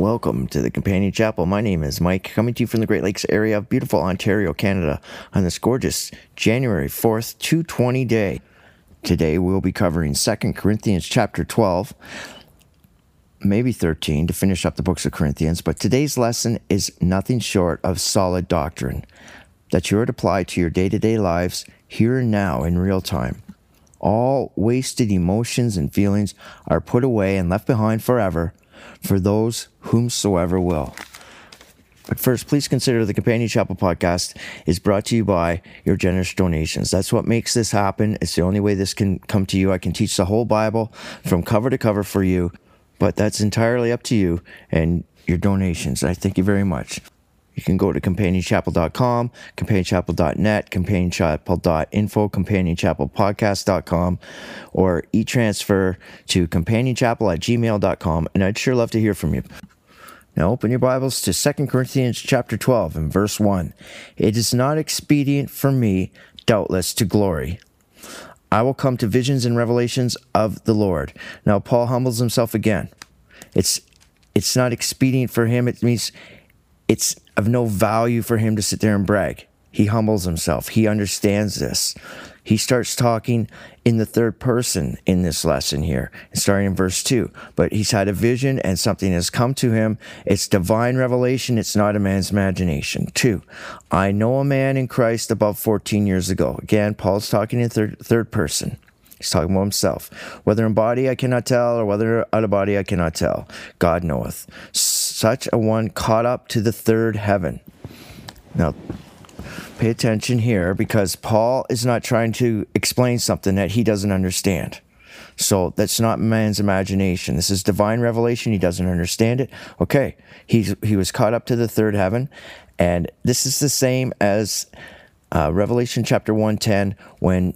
Welcome to the Companion Chapel. My name is Mike, coming to you from the Great Lakes area of beautiful Ontario, Canada, on this gorgeous January 4th, 220 day. Today we'll be covering 2 Corinthians chapter 12, maybe 13 to finish up the books of Corinthians, but today's lesson is nothing short of solid doctrine that you're to apply to your day to day lives here and now in real time. All wasted emotions and feelings are put away and left behind forever for those whomsoever will. But first, please consider the Companion Chapel podcast is brought to you by your generous donations. That's what makes this happen. It's the only way this can come to you. I can teach the whole Bible from cover to cover for you, but that's entirely up to you and your donations. I thank you very much. You can go to companionchapel.com, companionchapel.net, companionchapel.info, companionchapelpodcast.com, or e-transfer to companionchapel at gmail.com, and I'd sure love to hear from you. Now open your Bibles to 2 Corinthians chapter 12 and verse 1. It is not expedient for me, doubtless, to glory. I will come to visions and revelations of the Lord. Now Paul humbles himself again. It's it's not expedient for him. It means it's of no value for him to sit there and brag. He humbles himself. He understands this. He starts talking in the third person in this lesson here, starting in verse 2. But he's had a vision and something has come to him. It's divine revelation, it's not a man's imagination. 2. I know a man in Christ about 14 years ago. Again, Paul's talking in third, third person. He's talking about himself. Whether in body I cannot tell, or whether out of body I cannot tell. God knoweth such a one caught up to the third heaven. Now, pay attention here because Paul is not trying to explain something that he doesn't understand. So that's not man's imagination. This is divine revelation. He doesn't understand it. Okay, he's, he was caught up to the third heaven. And this is the same as uh, Revelation chapter 110 when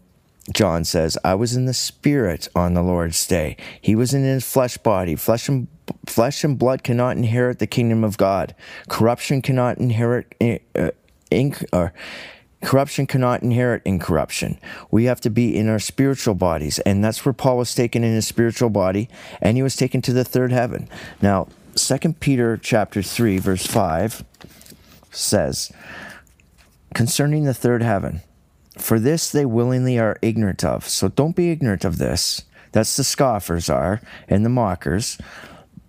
John says, I was in the spirit on the Lord's day. He was in his flesh body. Flesh and flesh and blood cannot inherit the kingdom of God. Corruption cannot inherit uh, inc- or corruption cannot inherit incorruption. We have to be in our spiritual bodies, and that's where Paul was taken in his spiritual body, and he was taken to the third heaven. Now, Second Peter chapter three, verse five says, concerning the third heaven, for this they willingly are ignorant of. So don't be ignorant of this. That's the scoffers are and the mockers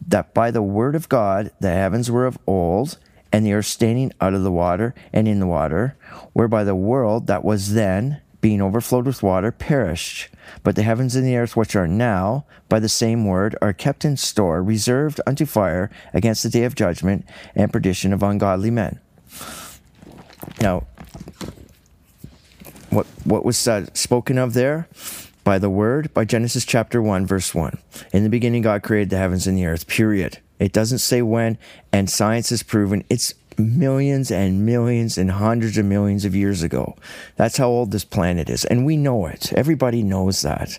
that by the word of God the heavens were of old, and they are standing out of the water and in the water, whereby the world that was then, being overflowed with water, perished. But the heavens and the earth, which are now, by the same word, are kept in store, reserved unto fire against the day of judgment and perdition of ungodly men. Now, what what was uh, spoken of there? by the word, by Genesis chapter 1, verse 1. In the beginning, God created the heavens and the earth, period. It doesn't say when, and science has proven it's millions and millions and hundreds of millions of years ago. That's how old this planet is. And we know it. Everybody knows that.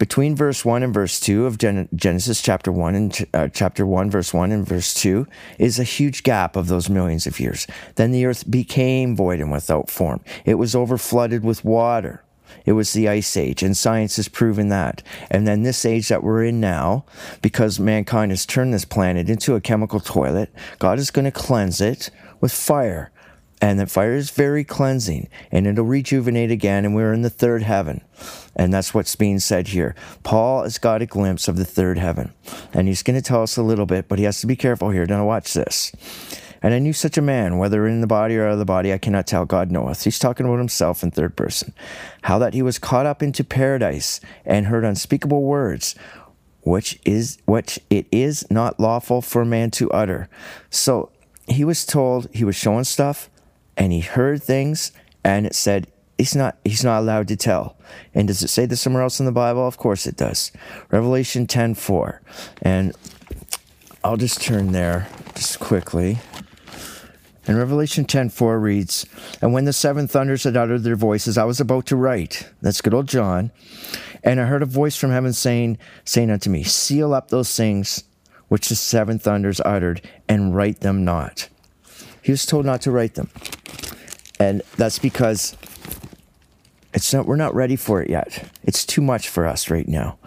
Between verse 1 and verse 2 of Gen- Genesis chapter 1 and uh, chapter 1, verse 1 and verse 2 is a huge gap of those millions of years. Then the earth became void and without form. It was overflooded with water. It was the ice age, and science has proven that. And then this age that we're in now, because mankind has turned this planet into a chemical toilet, God is going to cleanse it with fire. And that fire is very cleansing, and it'll rejuvenate again, and we're in the third heaven. And that's what's being said here. Paul has got a glimpse of the third heaven, and he's going to tell us a little bit, but he has to be careful here. Now, watch this. And I knew such a man, whether in the body or out of the body, I cannot tell, God knoweth. He's talking about himself in third person. How that he was caught up into paradise and heard unspeakable words, which is which it is not lawful for man to utter. So he was told he was showing stuff and he heard things and it said he's not he's not allowed to tell. And does it say this somewhere else in the Bible? Of course it does. Revelation 10 4. And I'll just turn there just quickly. And Revelation 10:4 reads, "And when the seven thunders had uttered their voices, I was about to write." That's good old John. And I heard a voice from heaven saying, saying unto me, "Seal up those things which the seven thunders uttered, and write them not." He was told not to write them, and that's because It's not, we're not ready for it yet. It's too much for us right now.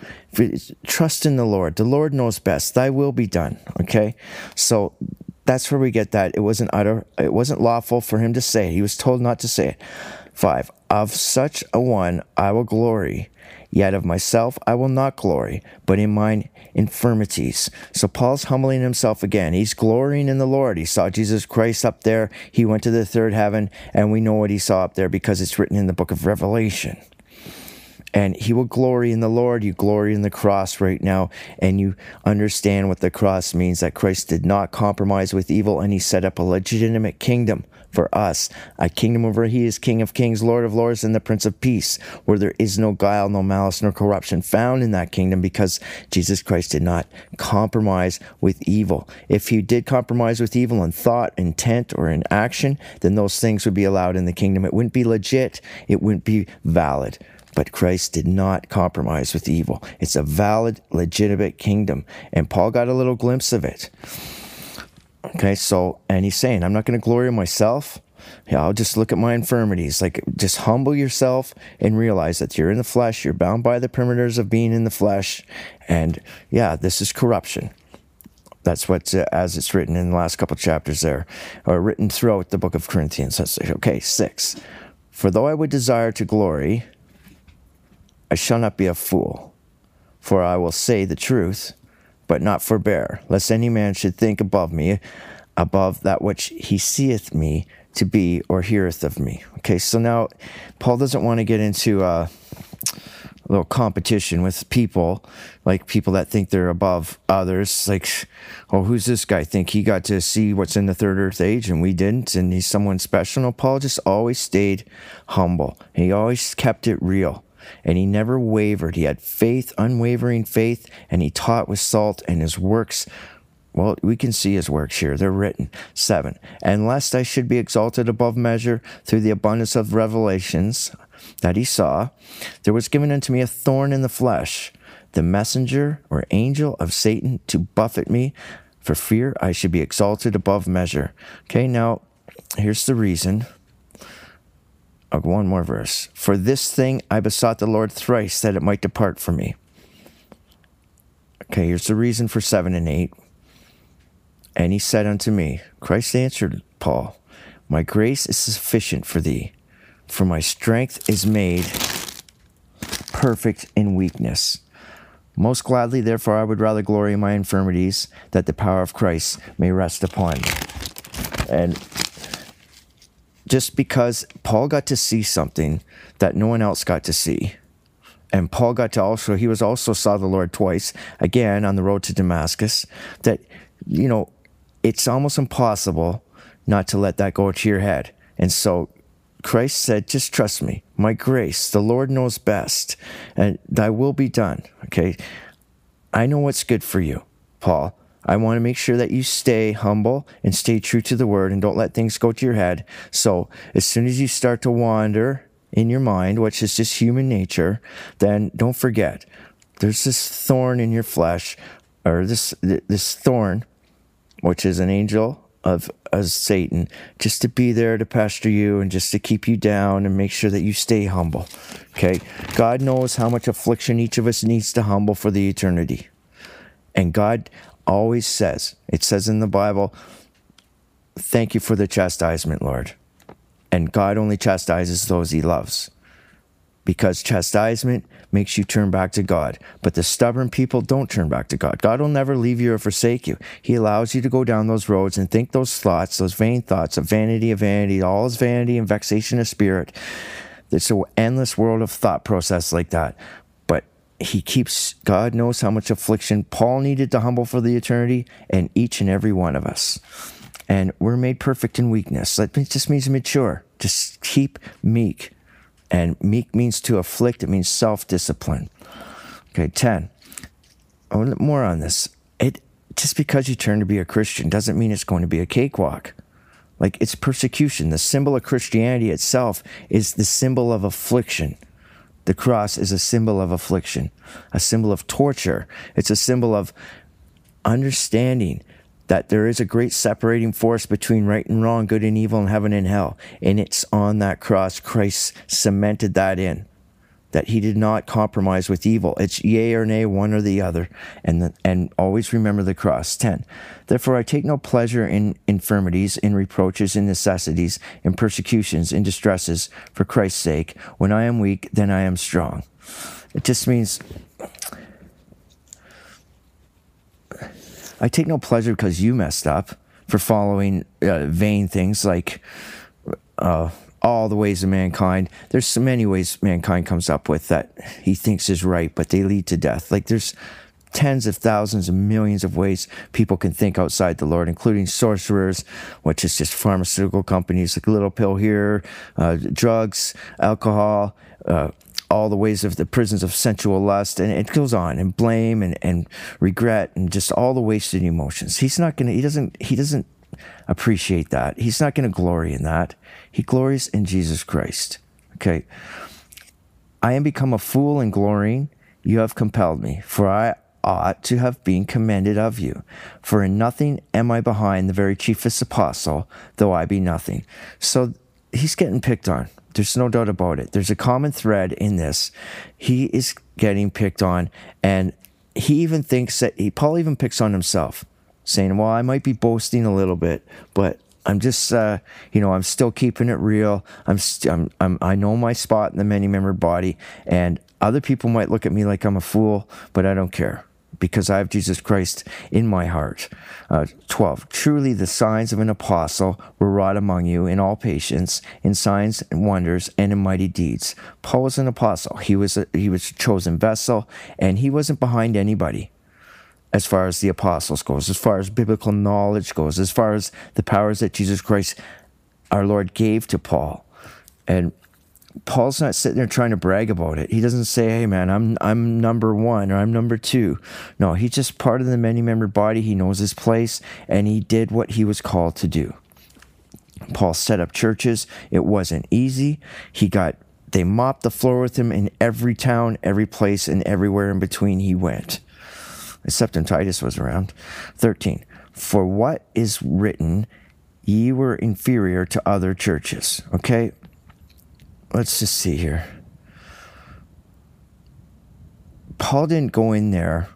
Trust in the Lord. The Lord knows best. Thy will be done. Okay. So that's where we get that. It wasn't utter, it wasn't lawful for him to say it. He was told not to say it. Five, of such a one I will glory. Yet of myself I will not glory, but in mine infirmities. So Paul's humbling himself again. He's glorying in the Lord. He saw Jesus Christ up there. He went to the third heaven, and we know what he saw up there because it's written in the book of Revelation and he will glory in the Lord. You glory in the cross right now, and you understand what the cross means that Christ did not compromise with evil, and he set up a legitimate kingdom for us, a kingdom over he is King of kings, Lord of lords, and the Prince of Peace, where there is no guile, no malice, nor corruption found in that kingdom because Jesus Christ did not compromise with evil. If he did compromise with evil in thought, intent, or in action, then those things would be allowed in the kingdom. It wouldn't be legit, it wouldn't be valid. But Christ did not compromise with evil. It's a valid, legitimate kingdom. And Paul got a little glimpse of it. Okay, so, and he's saying, I'm not going to glory in myself. Yeah, I'll just look at my infirmities. Like, just humble yourself and realize that you're in the flesh. You're bound by the perimeters of being in the flesh. And yeah, this is corruption. That's what, uh, as it's written in the last couple chapters there, or written throughout the book of Corinthians. That's, okay, six. For though I would desire to glory, I shall not be a fool, for I will say the truth, but not forbear, lest any man should think above me, above that which he seeth me to be or heareth of me. Okay, so now Paul doesn't want to get into a little competition with people, like people that think they're above others. Like, oh, who's this guy? Think he got to see what's in the third earth age and we didn't, and he's someone special. No, Paul just always stayed humble. He always kept it real and he never wavered. He had faith, unwavering faith, and he taught with salt, and his works well, we can see his works here. They're written. Seven. And lest I should be exalted above measure through the abundance of revelations that he saw, there was given unto me a thorn in the flesh, the messenger or angel of Satan to buffet me for fear I should be exalted above measure. Okay, now here's the reason one more verse. For this thing I besought the Lord thrice that it might depart from me. Okay, here's the reason for 7 and 8. And he said unto me, Christ answered Paul, My grace is sufficient for thee, for my strength is made perfect in weakness. Most gladly, therefore, I would rather glory in my infirmities, that the power of Christ may rest upon me. And just because Paul got to see something that no one else got to see. And Paul got to also, he was also saw the Lord twice, again on the road to Damascus, that, you know, it's almost impossible not to let that go to your head. And so Christ said, just trust me, my grace, the Lord knows best, and thy will be done. Okay. I know what's good for you, Paul. I want to make sure that you stay humble and stay true to the word and don't let things go to your head. So as soon as you start to wander in your mind, which is just human nature, then don't forget there's this thorn in your flesh or this, this thorn, which is an angel of as Satan, just to be there to pastor you and just to keep you down and make sure that you stay humble. Okay. God knows how much affliction each of us needs to humble for the eternity. And God always says, it says in the Bible, thank you for the chastisement, Lord. And God only chastises those he loves. Because chastisement makes you turn back to God. But the stubborn people don't turn back to God. God will never leave you or forsake you. He allows you to go down those roads and think those thoughts, those vain thoughts of vanity of vanity, all is vanity and vexation of spirit. There's an endless world of thought process like that he keeps, God knows how much affliction Paul needed to humble for the eternity, and each and every one of us. And we're made perfect in weakness. That just means mature. Just keep meek. And meek means to afflict, it means self discipline. Okay, 10. More on this. It just because you turn to be a Christian doesn't mean it's going to be a cakewalk. Like it's persecution. The symbol of Christianity itself is the symbol of affliction. The cross is a symbol of affliction, a symbol of torture. It's a symbol of understanding that there is a great separating force between right and wrong, good and evil, and heaven and hell. And it's on that cross. Christ cemented that in that he did not compromise with evil. It's yea or nay, one or the other. And, the, and always remember the cross. 10. Therefore, I take no pleasure in infirmities, in reproaches, in necessities, in persecutions, in distresses, for Christ's sake. When I am weak, then I am strong. It just means I take no pleasure because you messed up for following uh, vain things like uh, all the ways of mankind. There's so many ways mankind comes up with that he thinks is right, but they lead to death. Like there's tens of thousands and millions of ways people can think outside the Lord, including sorcerers, which is just pharmaceutical companies like Little Pill here, uh, drugs, alcohol, uh, all the ways of the prisons of sensual lust, and it goes on, and blame and, and regret, and just all the wasted emotions. He's not gonna. He doesn't. He doesn't appreciate that. He's not going to glory in that. He glories in Jesus Christ. Okay. I am become a fool in glorying. You have compelled me, for I ought to have been commended of you. For in nothing am I behind the very chiefest apostle, though I be nothing. So he's getting picked on. There's no doubt about it. There's a common thread in this. He is getting picked on, and he even thinks that he, Paul even picks on himself saying, well, I might be boasting a little bit, but I'm just, uh, you know, I'm still keeping it real. I'm, st- I'm, I'm, I know my spot in the many membered body, and other people might look at me like I'm a fool, but I don't care because I have Jesus Christ in my heart. Uh, 12. Truly, the signs of an apostle were wrought among you in all patience, in signs and wonders, and in mighty deeds. Paul was an apostle. He was a, he was a chosen vessel, and he wasn't behind anybody as far as the apostles goes, as far as biblical knowledge goes, as far as the powers that Jesus Christ, our Lord, gave to Paul. And Paul's not sitting there trying to brag about it. He doesn't say, "Hey, man, I'm I'm number one or I'm number two. No, he's just part of the many-membered body. He knows his place, and he did what he was called to do. Paul set up churches. It wasn't easy. He got they mopped the floor with him in every town, every place, and everywhere in between he went except when Titus was around. 13. For what is written, ye were inferior to other churches. Okay? Let's just see here. Paul didn't go in there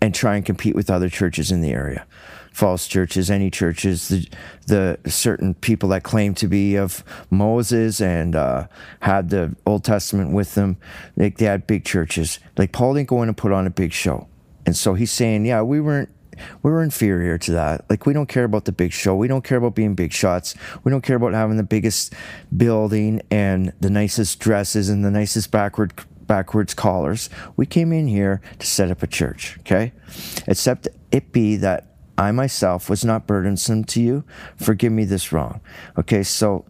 and try and compete with other churches in the area. False churches, any churches, the, the certain people that claim to be of Moses and uh, had the Old Testament with them, they, they had big churches. Like Paul didn't go in and put on a big show. And so he's saying, yeah, we weren't we were inferior to that. Like we don't care about the big show. We don't care about being big shots. We don't care about having the biggest building and the nicest dresses and the nicest backward backwards collars. We came in here to set up a church, okay? Except it be that I myself was not burdensome to you. Forgive me this wrong. Okay, so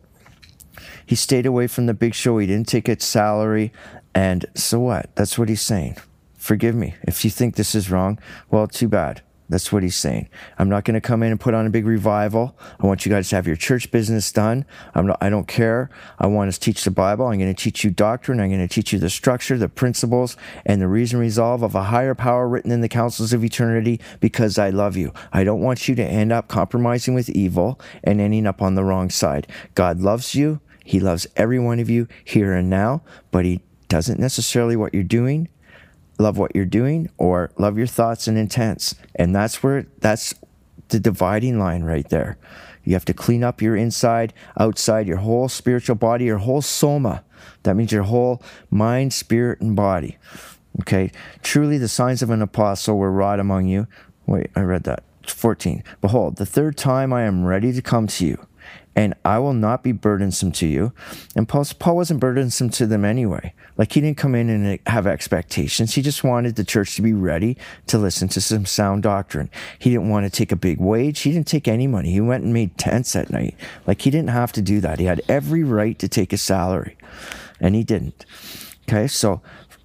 he stayed away from the big show. He didn't take its salary. And so what? That's what he's saying forgive me. If you think this is wrong, well, too bad. That's what he's saying. I'm not going to come in and put on a big revival. I want you guys to have your church business done. I'm not, I don't care. I want to teach the Bible. I'm going to teach you doctrine. I'm going to teach you the structure, the principles, and the reason resolve of a higher power written in the councils of eternity because I love you. I don't want you to end up compromising with evil and ending up on the wrong side. God loves you. He loves every one of you here and now, but he doesn't necessarily what you're doing love what you're doing or love your thoughts and intents. And that's where that's the dividing line right there. You have to clean up your inside, outside, your whole spiritual body, your whole soma. That means your whole mind, spirit, and body. Okay. Truly, the signs of an apostle were wrought among you. Wait, I read that. 14. Behold, the third time I am ready to come to you and I will not be burdensome to you. And Paul, Paul wasn't burdensome to them anyway. Like he didn't come in and have expectations. He just wanted the church to be ready to listen to some sound doctrine. He didn't want to take a big wage. He didn't take any money. He went and made tents at night. Like he didn't have to do that. He had every right to take a salary and he didn't. Okay. So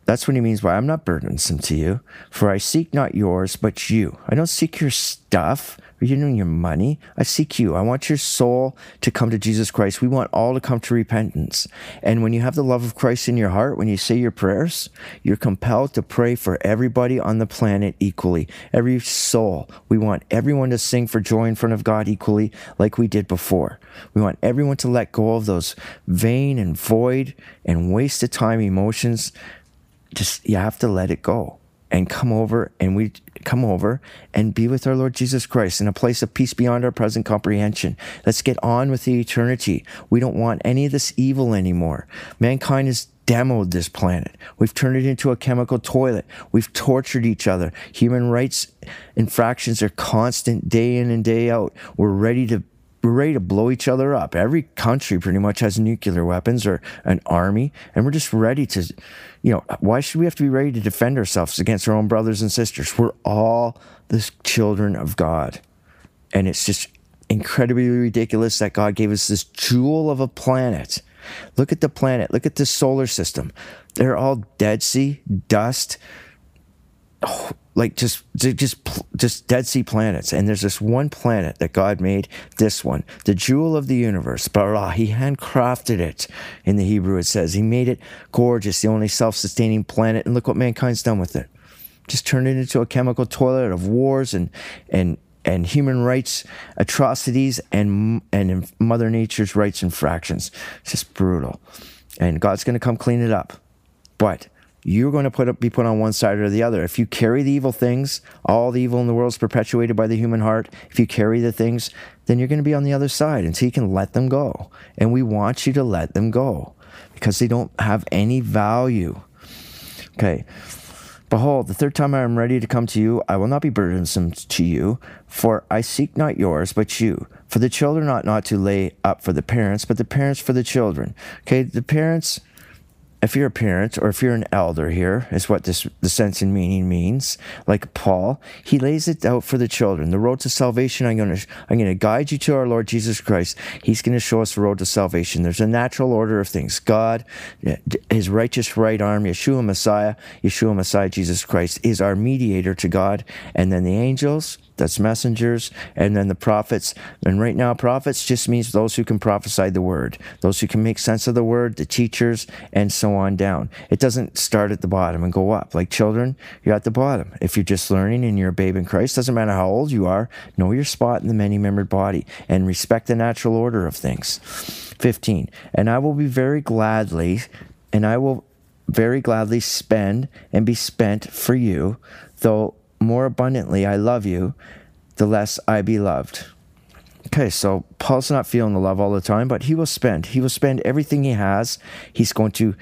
that's what he means by I'm not burdensome to you, for I seek not yours, but you. I don't seek your stuff. You know your money. I seek you. I want your soul to come to Jesus Christ. We want all to come to repentance. And when you have the love of Christ in your heart, when you say your prayers, you're compelled to pray for everybody on the planet equally, every soul. We want everyone to sing for joy in front of God equally, like we did before. We want everyone to let go of those vain and void and wasted time emotions. Just, you have to let it go and come over and we come over and be with our Lord Jesus Christ in a place of peace beyond our present comprehension. Let's get on with the eternity. We don't want any of this evil anymore. Mankind has demoed this planet. We've turned it into a chemical toilet. We've tortured each other. Human rights infractions are constant day in and day out. We're ready to we're ready to blow each other up. Every country pretty much has nuclear weapons or an army, and we're just ready to, you know, why should we have to be ready to defend ourselves against our own brothers and sisters? We're all the children of God. And it's just incredibly ridiculous that God gave us this jewel of a planet. Look at the planet, look at the solar system. They're all dead sea, dust, oh, like just just just dead sea planets. And there's this one planet that god made this one the jewel of the universe. Bara he handcrafted it. In the hebrew it says he made it gorgeous the only self-sustaining planet. And look what mankind's done with it. Just turned it into a chemical toilet of wars and and and human rights atrocities and and mother nature's rights infractions. It's just brutal. And god's going to come clean it up. But you're going to put up, be put on one side or the other. If you carry the evil things, all the evil in the world is perpetuated by the human heart. If you carry the things, then you're going to be on the other side until you can let them go. And we want you to let them go because they don't have any value. Okay. Behold, the third time I am ready to come to you, I will not be burdensome to you, for I seek not yours, but you. For the children ought not to lay up for the parents, but the parents for the children. Okay, the parents if you're a parent or if you're an elder here is what this the sense and meaning means like paul he lays it out for the children. The road to salvation i'm to i'm going to guide you to our lord jesus christ. He's going to show us the road to salvation. There's a natural order of things. God his righteous right arm yeshua messiah yeshua messiah jesus christ is our mediator to god. And then the angels that's messengers, and then the prophets. And right now, prophets just means those who can prophesy the word, those who can make sense of the word, the teachers, and so on down. It doesn't start at the bottom and go up. Like children, you're at the bottom. If you're just learning and you're a babe in Christ, doesn't matter how old you are, know your spot in the many membered body and respect the natural order of things. 15. And I will be very gladly, and I will very gladly spend and be spent for you, though more abundantly I love you, the less I be loved. Okay, so Paul's not feeling the love all the time, but he will spend. He will spend everything he has. He's going to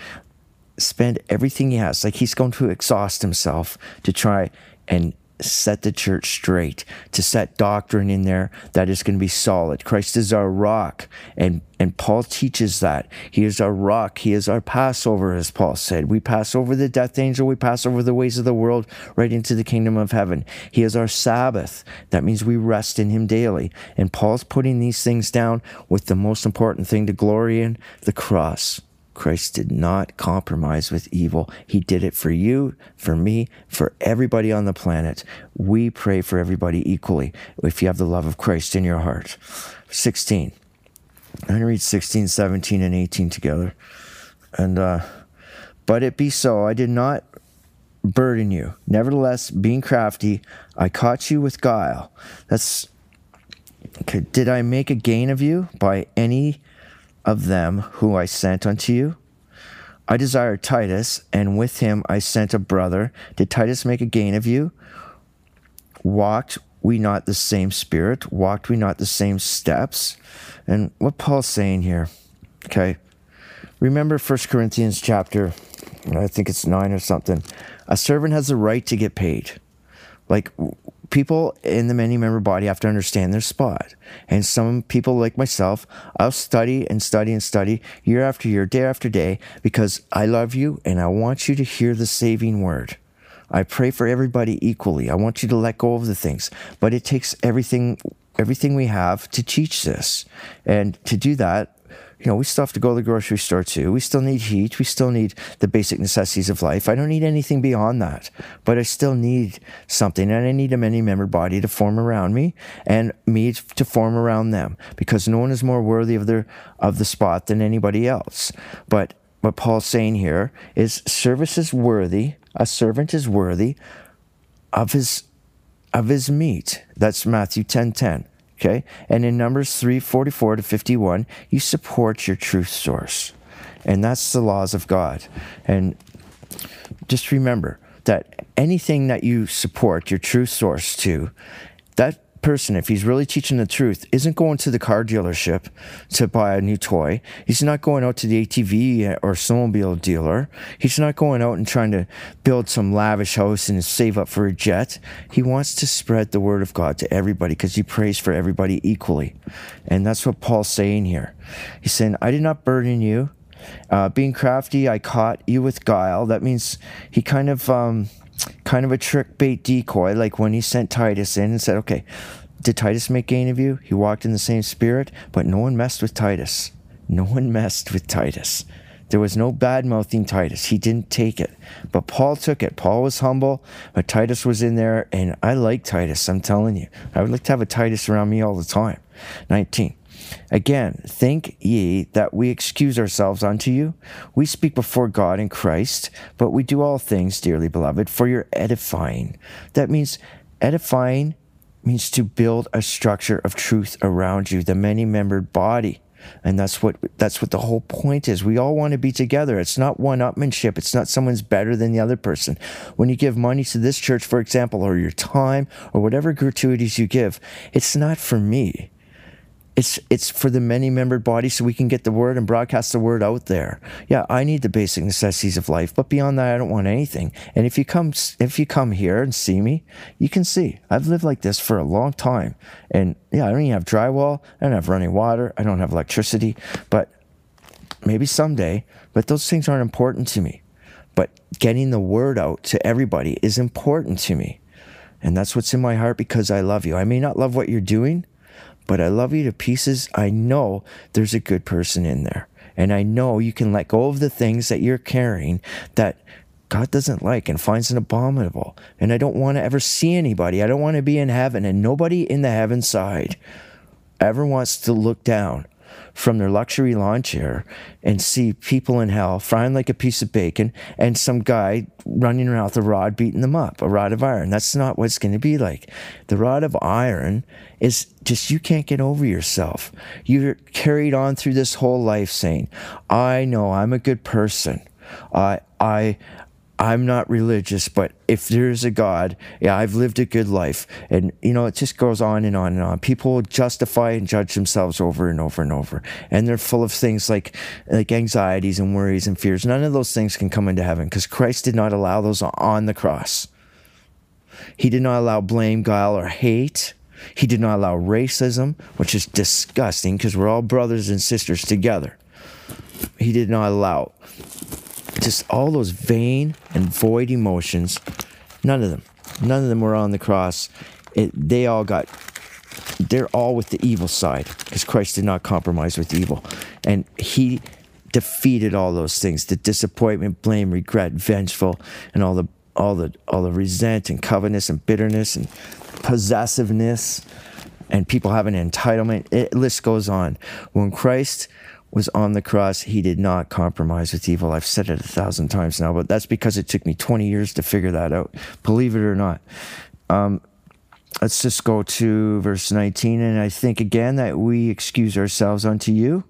spend everything he has. Like he's going to exhaust himself to try and set the church straight, to set doctrine in there that is going to be solid. Christ is our rock, and and Paul teaches that he is our rock. He is our Passover, as Paul said. We pass over the death angel. We pass over the ways of the world right into the kingdom of heaven. He is our Sabbath. That means we rest in Him daily. And Paul's putting these things down with the most important thing to glory in the cross. Christ did not compromise with evil. He did it for you, for me, for everybody on the planet. We pray for everybody equally if you have the love of Christ in your heart. 16. I'm going to read 16, 17, and 18 together. And, uh, but it be so, I did not burden you. Nevertheless, being crafty, I caught you with guile. That's, okay. Did I make a gain of you by any of them who I sent unto you? I desired Titus, and with him I sent a brother. Did Titus make a gain of you? Walked we not the same spirit? Walked we not the same steps? And what Paul's saying here, okay? Remember 1 Corinthians chapter, I think it's 9 or something. A servant has the right to get paid. Like people in the many member body have to understand their spot. And some people like myself, I'll study and study and study year after year, day after day, because I love you and I want you to hear the saving word. I pray for everybody equally. I want you to let go of the things, but it takes everything everything we have to teach this. And to do that, you know, we still have to go to the grocery store too. We still need heat. We still need the basic necessities of life. I don't need anything beyond that, but I still need something, and I need a many member body to form around me and me to form around them because no one is more worthy of their of the spot than anybody else. But what Paul's saying here is service is worthy, a servant is worthy of his of his meat. That's Matthew 10 10. Okay. And in Numbers 3 44 to 51, you support your truth source. And that's the laws of God. And just remember that anything that you support your truth source to, that person, if he's really teaching the truth, isn't going to the car dealership to buy a new toy. He's not going out to the ATV or snowmobile dealer. He's not going out and trying to build some lavish house and save up for a jet. He wants to spread the word of God to everybody because he prays for everybody equally. And that's what Paul's saying here. He's saying, I did not burden you. Uh, being crafty, I caught you with guile. That means he kind of. Um, kind of a trick bait decoy, like when he sent Titus in and said, Okay, did Titus make gain of you? He walked in the same spirit, but no one messed with Titus. No one messed with Titus. There was no bad mouthing Titus. He didn't take it. But Paul took it. Paul was humble, but Titus was in there, and I like Titus, I'm telling you. I would like to have a Titus around me all the time. 19. Again, think ye that we excuse ourselves unto you? We speak before God in Christ, but we do all things, dearly beloved, for your edifying. That means edifying means to build a structure of truth around you, the many membered body. And that's what that's what the whole point is. We all want to be together. It's not one upmanship. It's not someone's better than the other person. When you give money to this church, for example, or your time or whatever gratuities you give, it's not for me it's it's for the many membered body so we can get the word and broadcast the word out there. Yeah, I need the basic necessities of life, but beyond that I don't want anything. And if you come if you come here and see me, you can see I've lived like this for a long time. And yeah, I don't even have drywall, I don't have running water, I don't have electricity, but maybe someday, but those things aren't important to me. But getting the word out to everybody is important to me. And that's what's in my heart because I love you. I may not love what you're doing, but I love you to pieces. I know there's a good person in there. And I know you can let go of the things that you're carrying that God doesn't like and finds an abominable. And I don't want to ever see anybody. I don't want to be in heaven. And nobody in the heaven side ever wants to look down from their luxury lawn chair and see people in hell frying like a piece of bacon and some guy running around with a rod beating them up, a rod of iron. That's not what it's going to be like. The rod of iron is just you can't get over yourself. You're carried on through this whole life saying, I know I'm a good person. I, I, I'm not religious, but if there's a God, yeah, I've lived a good life. And, you know, it just goes on and on and on. People justify and judge themselves over and over and over. And they're full of things like, like anxieties and worries and fears. None of those things can come into heaven because Christ did not allow those on the cross. He did not allow blame, guile, or hate. He did not allow racism, which is disgusting because we're all brothers and sisters together. He did not allow just all those vain and void emotions, none of them, none of them were on the cross. It, they all got, they're all with the evil side because Christ did not compromise with evil. And he defeated all those things the disappointment, blame, regret, vengeful, and all the all the all the resent and covetousness and bitterness and possessiveness and people having entitlement. It list goes on. When Christ was on the cross, he did not compromise with evil. I've said it a thousand times now, but that's because it took me 20 years to figure that out, believe it or not. Um, let's just go to verse 19. And I think again that we excuse ourselves unto you.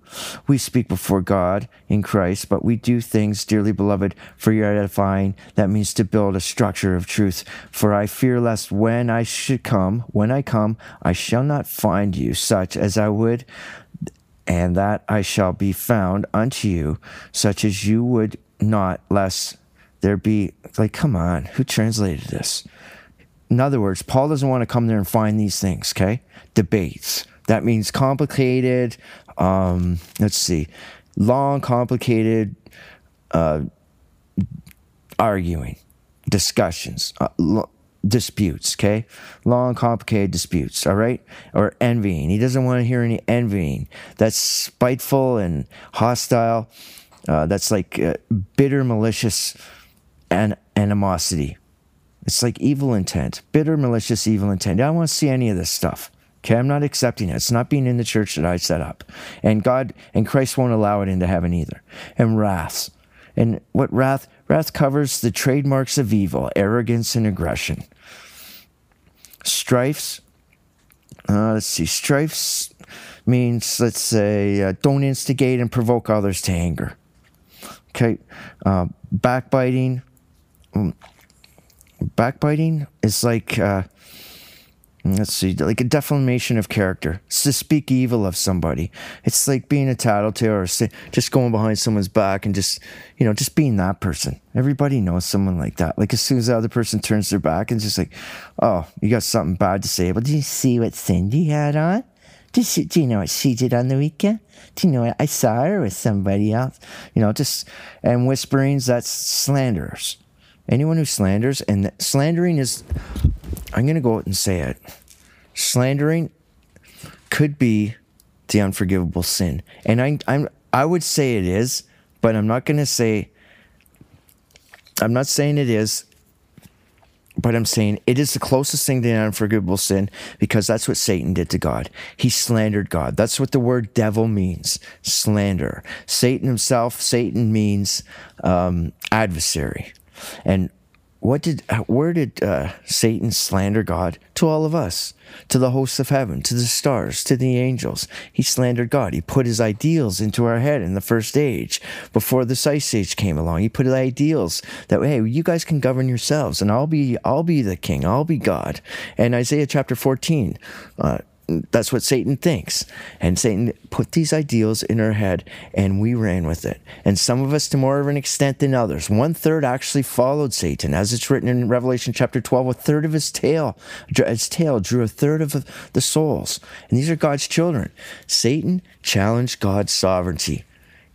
We speak before God in Christ, but we do things, dearly beloved, for your edifying. That means to build a structure of truth. For I fear lest when I should come, when I come, I shall not find you such as I would and that I shall be found unto you, such as you would not, lest there be, like, come on, who translated this? In other words, Paul doesn't want to come there and find these things, okay? Debates. That means complicated, um, let's see, long, complicated uh, arguing, discussions, uh, disputes, okay? Long, complicated disputes, all right? Or envying. He doesn't want to hear any envying. That's spiteful and hostile. Uh, that's like uh, bitter, malicious and animosity. It's like evil intent, bitter, malicious, evil intent. I don't want to see any of this stuff. Okay, I'm not accepting it. It's not being in the church that I set up. And God and Christ won't allow it into heaven either. And wrath. And what wrath? Wrath covers the trademarks of evil, arrogance and aggression. Strifes. Uh, let's see. Strifes means, let's say, uh, don't instigate and provoke others to anger. Okay. Uh, backbiting. Um, backbiting is like uh, let's see like a defamation of character it's to speak evil of somebody it's like being a tattletale or just going behind someone's back and just you know just being that person everybody knows someone like that like as soon as the other person turns their back and just like oh you got something bad to say but did you see what cindy had on did you, do you know what she did on the weekend? Do you know what I saw her with somebody else? You know, just and whisperings, that's slanders. Anyone who slanders, and slandering is, I'm going to go out and say it. Slandering could be the unforgivable sin, and I, I'm I would say it is, but I'm not going to say. I'm not saying it is, but I'm saying it is the closest thing to an unforgivable sin because that's what Satan did to God. He slandered God. That's what the word devil means slander. Satan himself, Satan means um, adversary. And what did where did uh, Satan slander God? To all of us, to the hosts of heaven, to the stars, to the angels. He slandered God. He put his ideals into our head in the first age. Before the ice age came along, he put ideals that hey, you guys can govern yourselves, and I'll be I'll be the king. I'll be God. And Isaiah chapter fourteen. Uh, that's what Satan thinks. And Satan put these ideals in our head and we ran with it. And some of us to more of an extent than others. One third actually followed Satan. As it's written in Revelation chapter 12, a third of his tail, his tail drew a third of the souls. And these are God's children. Satan challenged God's sovereignty.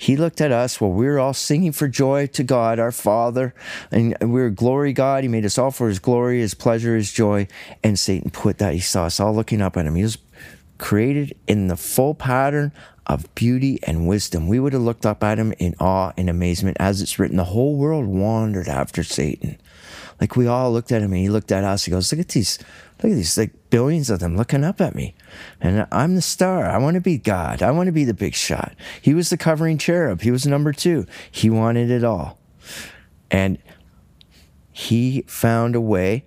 He looked at us while we were all singing for joy to God, our Father, and we were glory God. He made us all for His glory, His pleasure, His joy. And Satan put that. He saw us all looking up at Him. He was created in the full pattern of beauty and wisdom. We would have looked up at Him in awe and amazement, as it's written. The whole world wandered after Satan. Like we all looked at him and he looked at us. He goes, Look at these, look at these, like billions of them looking up at me. And I'm the star. I want to be God. I want to be the big shot. He was the covering cherub. He was number two. He wanted it all. And he found a way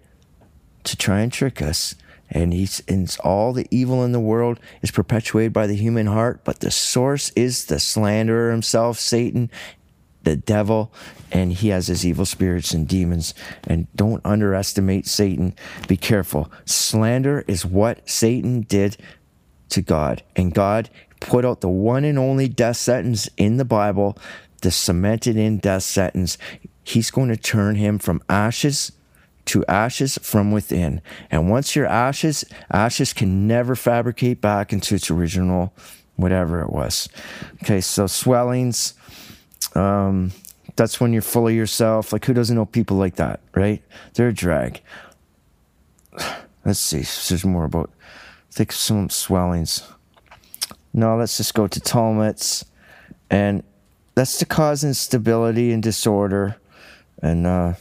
to try and trick us. And he's and all the evil in the world is perpetuated by the human heart, but the source is the slanderer himself, Satan, the devil and he has his evil spirits and demons. And don't underestimate satan. Be careful. Slander is what satan did to god. And god put out the one and only death sentence in the bible the cemented in death sentence. He's going to turn him from ashes to ashes from within. And once you're ashes ashes can never fabricate back into its original whatever it was. Okay so swellings um, that's when you're full of yourself. Like, who doesn't know people like that, right? They're a drag. Let's see. There's more about. think some swellings. No, let's just go to tumults, and that's to cause instability and disorder, and uh,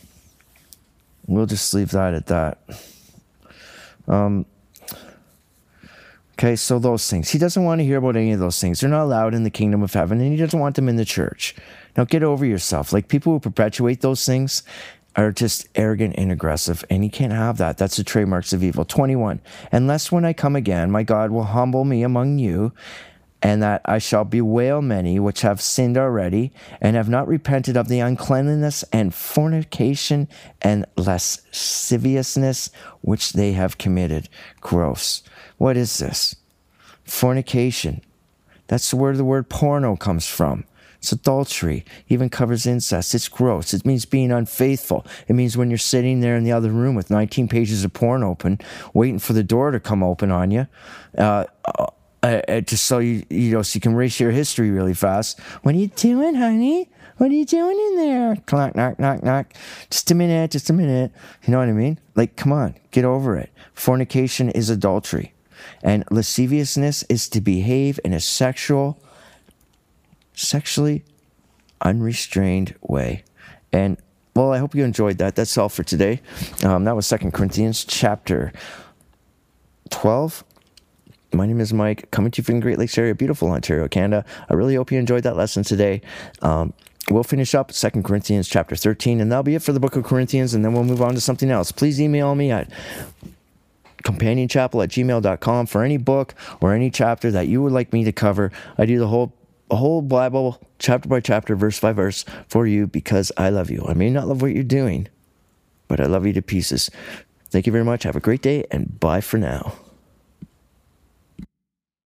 we'll just leave that at that. Um, okay, so those things. He doesn't want to hear about any of those things. They're not allowed in the kingdom of heaven, and he doesn't want them in the church. Now get over yourself. Like people who perpetuate those things are just arrogant and aggressive, and you can't have that. That's the trademarks of evil. 21. Unless when I come again, my God will humble me among you, and that I shall bewail many which have sinned already, and have not repented of the uncleanness and fornication and lasciviousness which they have committed. Gross. What is this? Fornication. That's where the word porno comes from. It's adultery, even covers incest. It's gross. It means being unfaithful. It means when you're sitting there in the other room with 19 pages of porn open, waiting for the door to come open on you. Uh, uh, uh, just so you you know so you can erase your history really fast. What are you doing, honey? What are you doing in there? Knock, knock, knock, knock. Just a minute, just a minute. You know what I mean? Like, come on, get over it. Fornication is adultery, and lasciviousness is to behave in a sexual, sexually unrestrained way. And well, I hope you enjoyed that. That's all for today. Um, that was Second Corinthians chapter twelve. My name is Mike, coming to you from Great Lakes area, beautiful Ontario, Canada. I really hope you enjoyed that lesson today. Um, we'll finish up Second Corinthians chapter 13, and that'll be it for the book of Corinthians, and then we'll move on to something else. Please email me at companionchapel at gmail.com for any book or any chapter that you would like me to cover. I do the whole whole Bible, chapter by chapter, verse by verse, for you because I love you. I may not love what you're doing, but I love you to pieces. Thank you very much. Have a great day, and bye for now.